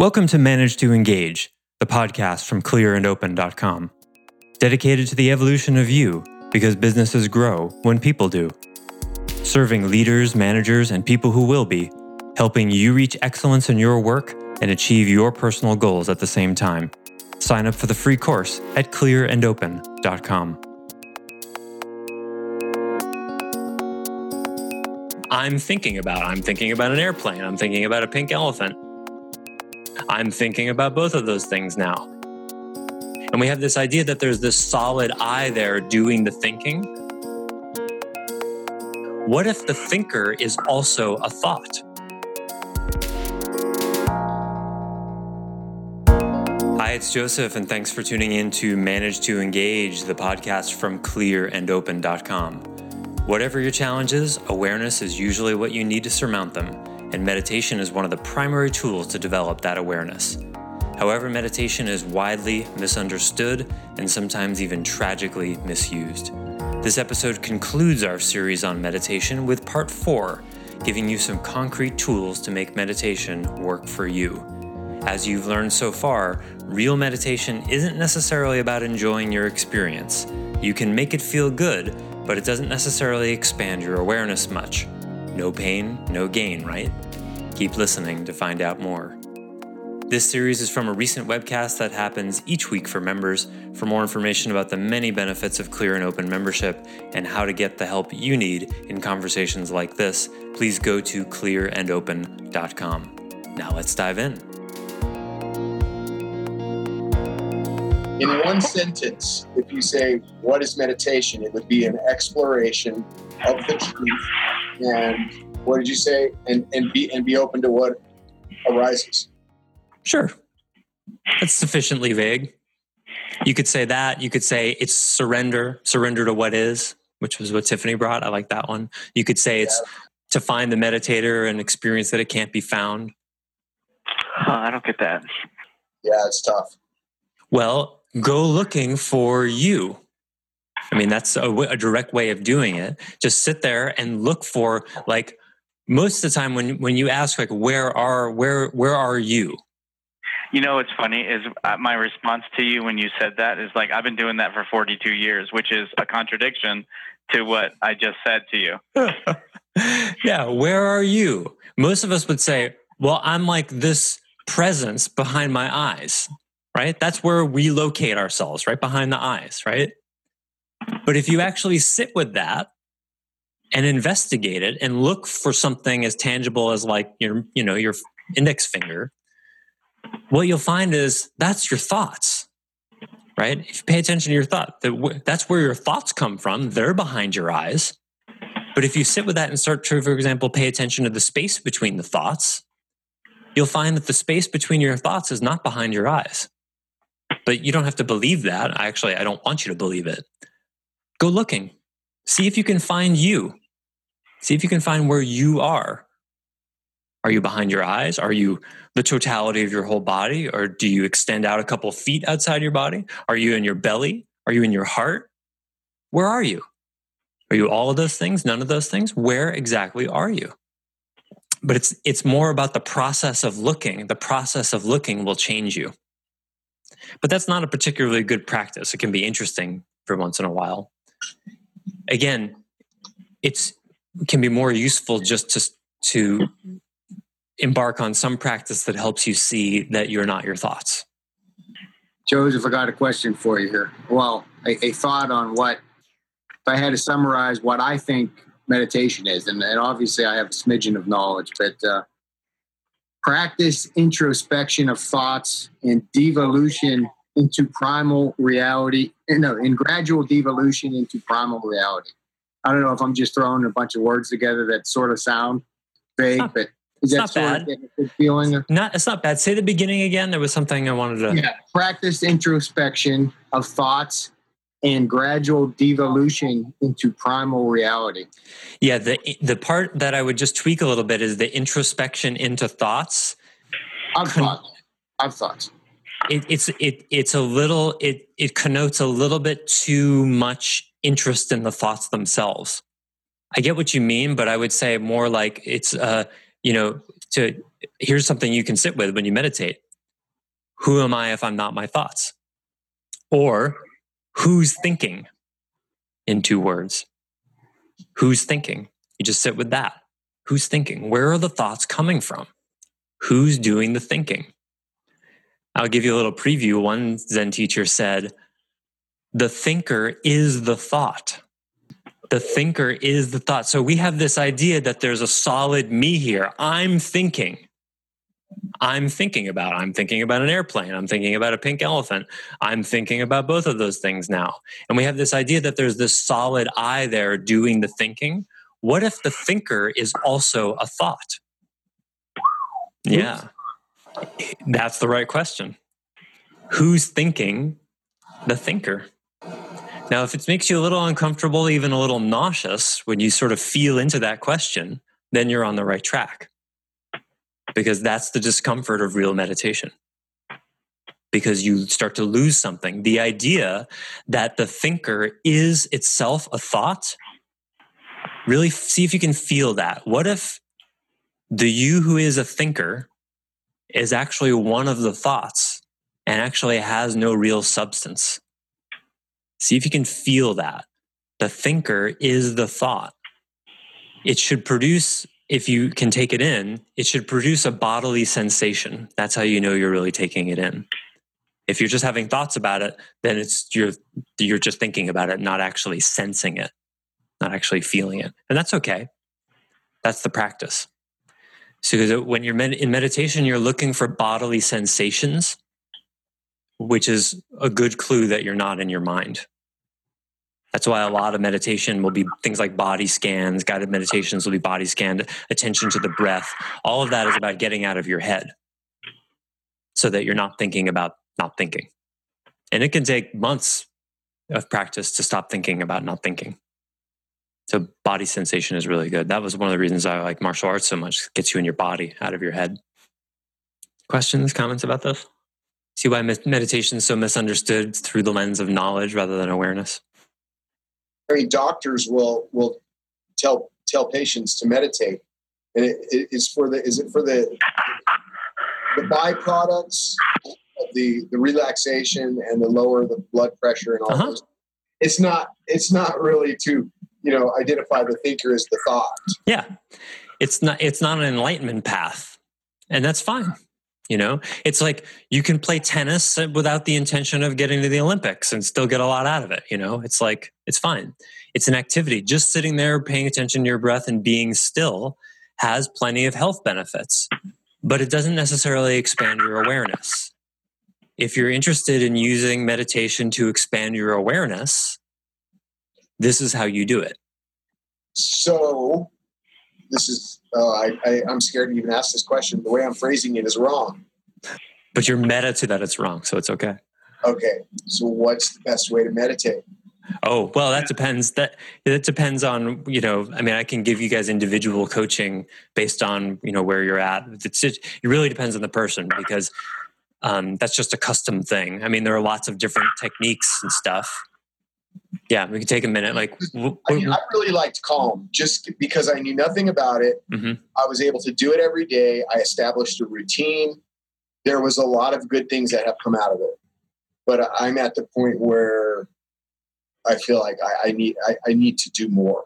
Welcome to Manage to Engage, the podcast from clearandopen.com, dedicated to the evolution of you because businesses grow when people do. Serving leaders, managers, and people who will be, helping you reach excellence in your work and achieve your personal goals at the same time. Sign up for the free course at clearandopen.com. I'm thinking about. I'm thinking about an airplane. I'm thinking about a pink elephant. I'm thinking about both of those things now. And we have this idea that there's this solid I there doing the thinking. What if the thinker is also a thought? Hi, it's Joseph, and thanks for tuning in to Manage to Engage, the podcast from clearandopen.com. Whatever your challenges, awareness is usually what you need to surmount them, and meditation is one of the primary tools to develop that awareness. However, meditation is widely misunderstood and sometimes even tragically misused. This episode concludes our series on meditation with part four, giving you some concrete tools to make meditation work for you. As you've learned so far, real meditation isn't necessarily about enjoying your experience. You can make it feel good, but it doesn't necessarily expand your awareness much. No pain, no gain, right? Keep listening to find out more. This series is from a recent webcast that happens each week for members. For more information about the many benefits of Clear and Open membership and how to get the help you need in conversations like this, please go to clearandopen.com. Now let's dive in. In one sentence, if you say, What is meditation? it would be an exploration of the truth and what did you say? And, and be and be open to what arises. Sure. That's sufficiently vague. You could say that. You could say it's surrender, surrender to what is, which was what Tiffany brought. I like that one. You could say it's yeah. to find the meditator and experience that it can't be found. Oh, I don't get that. Yeah, it's tough. Well, go looking for you. I mean, that's a, a, direct way of doing it. Just sit there and look for like most of the time when when you ask like where are where where are you? You know what's funny is uh, my response to you when you said that is like I've been doing that for 42 years, which is a contradiction to what I just said to you. yeah, where are you? Most of us would say, "Well, I'm like this presence behind my eyes." right? That's where we locate ourselves, right behind the eyes, right? But if you actually sit with that and investigate it and look for something as tangible as like your, you know, your index finger, what you'll find is that's your thoughts, right? If you pay attention to your thought, that's where your thoughts come from. They're behind your eyes. But if you sit with that and start to, for example, pay attention to the space between the thoughts, you'll find that the space between your thoughts is not behind your eyes. But you don't have to believe that. Actually, I don't want you to believe it. Go looking. See if you can find you. See if you can find where you are. Are you behind your eyes? Are you the totality of your whole body? Or do you extend out a couple feet outside your body? Are you in your belly? Are you in your heart? Where are you? Are you all of those things? None of those things? Where exactly are you? But it's it's more about the process of looking. The process of looking will change you. But that's not a particularly good practice. It can be interesting for once in a while. Again, it's can be more useful just to to embark on some practice that helps you see that you're not your thoughts. Joseph, I got a question for you here. Well, a, a thought on what if I had to summarize what I think meditation is, and, and obviously I have a smidgen of knowledge, but uh, practice introspection of thoughts and devolution into primal reality eh, no in gradual devolution into primal reality i don't know if i'm just throwing a bunch of words together that sort of sound vague not, but is that sort bad. of a good feeling not it's not bad say the beginning again there was something i wanted to yeah practice introspection of thoughts and gradual devolution into primal reality. Yeah, the the part that I would just tweak a little bit is the introspection into thoughts. I've thoughts. I've thoughts. It, it's it it's a little it it connotes a little bit too much interest in the thoughts themselves. I get what you mean, but I would say more like it's uh you know to here's something you can sit with when you meditate. who am I if I'm not my thoughts? Or who's thinking in two words? Who's thinking? You just sit with that. Who's thinking? Where are the thoughts coming from? Who's doing the thinking? I'll give you a little preview. One Zen teacher said, The thinker is the thought. The thinker is the thought. So we have this idea that there's a solid me here. I'm thinking. I'm thinking about. I'm thinking about an airplane. I'm thinking about a pink elephant. I'm thinking about both of those things now. And we have this idea that there's this solid I there doing the thinking. What if the thinker is also a thought? Yeah. That's the right question. Who's thinking the thinker? Now, if it makes you a little uncomfortable, even a little nauseous when you sort of feel into that question, then you're on the right track because that's the discomfort of real meditation. Because you start to lose something. The idea that the thinker is itself a thought, really see if you can feel that. What if the you who is a thinker is actually one of the thoughts and actually has no real substance? See if you can feel that. The thinker is the thought. It should produce if you can take it in, it should produce a bodily sensation. That's how you know you're really taking it in. If you're just having thoughts about it, then it's you're you're just thinking about it, not actually sensing it, not actually feeling it, and that's okay. That's the practice. So uh, when you're med- in meditation, you're looking for bodily sensations, which is a good clue that you're not in your mind. That's why a lot of meditation will be things like body scans, guided meditations will be body scanned, attention to the breath. All of that is about getting out of your head so that you're not thinking about not thinking. And it can take months of practice to stop thinking about not thinking. So body sensation is really good. That was one of the reasons I like martial arts so much. It gets you in your body, out of your head. Questions, comments about this? See why meditation is so misunderstood through the lens of knowledge rather than awareness? I mean, doctors will will tell tell patients to meditate, and it, it is for the is it for the the byproducts of the the relaxation and the lower the blood pressure and all uh-huh. those. It's not it's not really to you know identify the thinker as the thought. Yeah, it's not it's not an enlightenment path, and that's fine. You know, it's like you can play tennis without the intention of getting to the Olympics and still get a lot out of it. You know, it's like, it's fine. It's an activity. Just sitting there, paying attention to your breath and being still has plenty of health benefits, but it doesn't necessarily expand your awareness. If you're interested in using meditation to expand your awareness, this is how you do it. So, this is oh, I, I, I'm scared to even ask this question. The way I'm phrasing it is wrong. But you're meta to that it's wrong, so it's okay. Okay. So what's the best way to meditate? Oh, well, that depends. That that depends on, you know, I mean, I can give you guys individual coaching based on, you know, where you're at. It's it really depends on the person because um, that's just a custom thing. I mean, there are lots of different techniques and stuff yeah, we can take a minute. Like, I, mean, I really liked Calm just because I knew nothing about it. Mm-hmm. I was able to do it every day. I established a routine. There was a lot of good things that have come out of it, but I'm at the point where I feel like I, I need I, I, need to do more.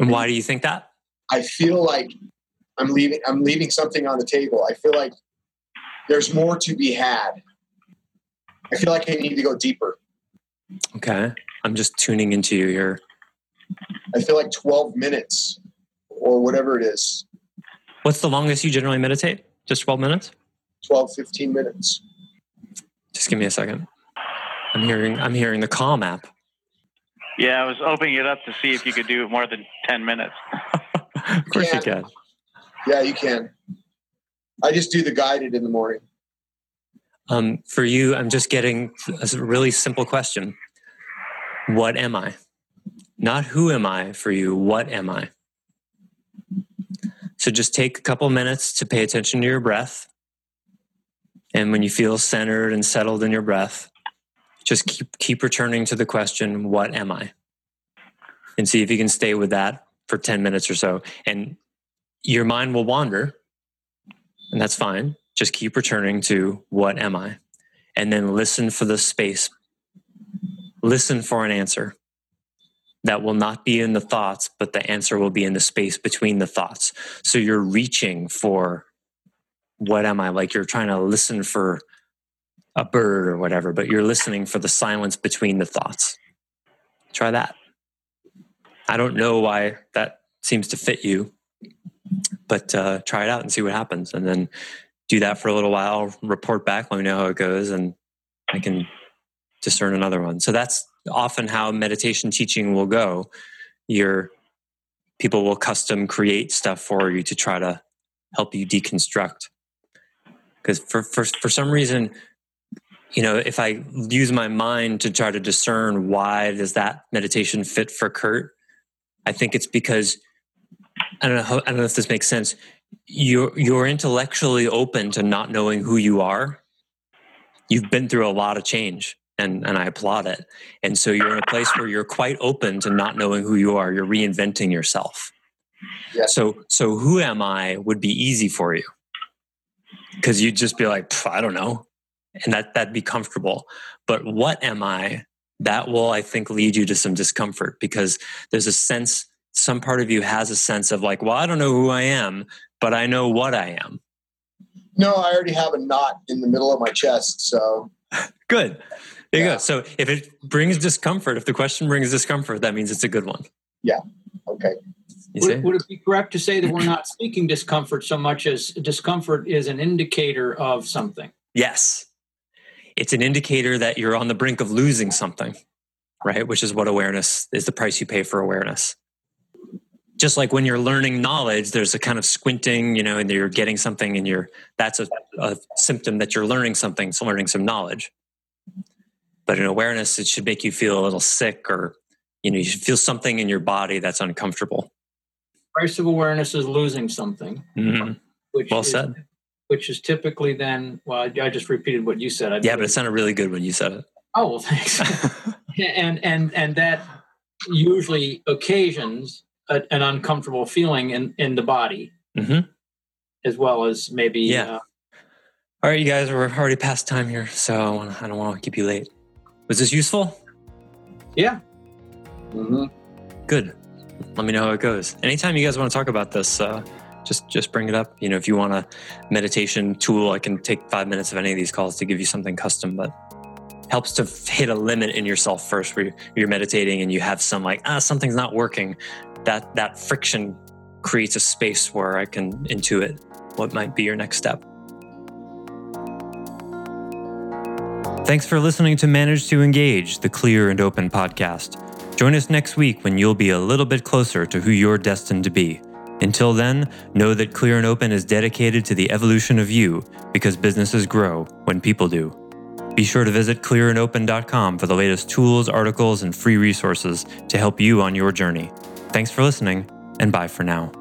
And why do you think that? I feel like I'm leaving I'm leaving something on the table. I feel like there's more to be had. I feel like I need to go deeper. Okay. I'm just tuning into you here. I feel like 12 minutes or whatever it is. What's the longest you generally meditate? Just 12 minutes? 12, 15 minutes. Just give me a second. I'm hearing I'm hearing the Calm app. Yeah, I was opening it up to see if you could do more than 10 minutes. of course you can. Yeah, you can. I just do the guided in the morning. Um, for you, I'm just getting a really simple question. What am I? Not who am I for you, what am I? So just take a couple minutes to pay attention to your breath. And when you feel centered and settled in your breath, just keep keep returning to the question, what am I? And see if you can stay with that for 10 minutes or so. And your mind will wander, and that's fine. Just keep returning to what am I? and then listen for the space. Listen for an answer that will not be in the thoughts, but the answer will be in the space between the thoughts. So you're reaching for what am I? Like you're trying to listen for a bird or whatever, but you're listening for the silence between the thoughts. Try that. I don't know why that seems to fit you, but uh, try it out and see what happens. And then do that for a little while, report back, let me know how it goes, and I can discern another one. So that's often how meditation teaching will go. Your people will custom create stuff for you to try to help you deconstruct. Because for, for for some reason, you know, if I use my mind to try to discern why does that meditation fit for Kurt, I think it's because I don't know. How, I don't know if this makes sense. You're you're intellectually open to not knowing who you are. You've been through a lot of change, and and I applaud it. And so you're in a place where you're quite open to not knowing who you are. You're reinventing yourself. Yeah. So so who am I would be easy for you because you'd just be like I don't know, and that that'd be comfortable. But what am I? That will I think lead you to some discomfort because there's a sense some part of you has a sense of like, well, I don't know who I am, but I know what I am. No, I already have a knot in the middle of my chest. So Good. There you Yeah. go. So if it brings discomfort, if the question brings discomfort, that means it's a good one. Yeah. Okay. Would, would it be correct to say that we're not seeking discomfort so much as discomfort is an indicator of something? Yes. It's an indicator that you're on the brink of losing something, right? Which is what awareness is the price you pay for awareness. Just like when you're learning knowledge, there's a kind of squinting, you know, and you're getting something and you're that's a, a symptom that you're learning something, so learning some knowledge. But in awareness, it should make you feel a little sick or you know, you should feel something in your body that's uncomfortable. Price of awareness is losing something. Mhm. Which Well is, said. Which is typically then, well, I, I just repeated what you said. I Yeah, but it sounded really good when you said it. oh, well, thanks. and and and that usually occasions a, an uncomfortable feeling in in the body, hmm as well as maybe Yeah. uh, All right, you guys, we're already past time here, so I don't want to keep you late. Was this useful? yeah. Mm-hmm. Good. Let me know how it goes. Anytime you guys want to talk about this, uh, just just bring it up. You know, if you want a meditation tool, I can take five minutes of any of these calls to give you something custom, but helps to hit a limit in yourself first where you're meditating and you have some like ah something's not working that that friction creates a space where i can intuit what might be your next step. Thanks for listening to manage to engage the clear and open podcast. Join us next week when you'll be a little bit closer to who you're destined to be. Until then know that clear and open is dedicated to the evolution of you because businesses grow when people do. Be sure to visit clearandopen.com for the latest tools, articles, and free resources to help you on your journey. Thanks for listening, and bye for now.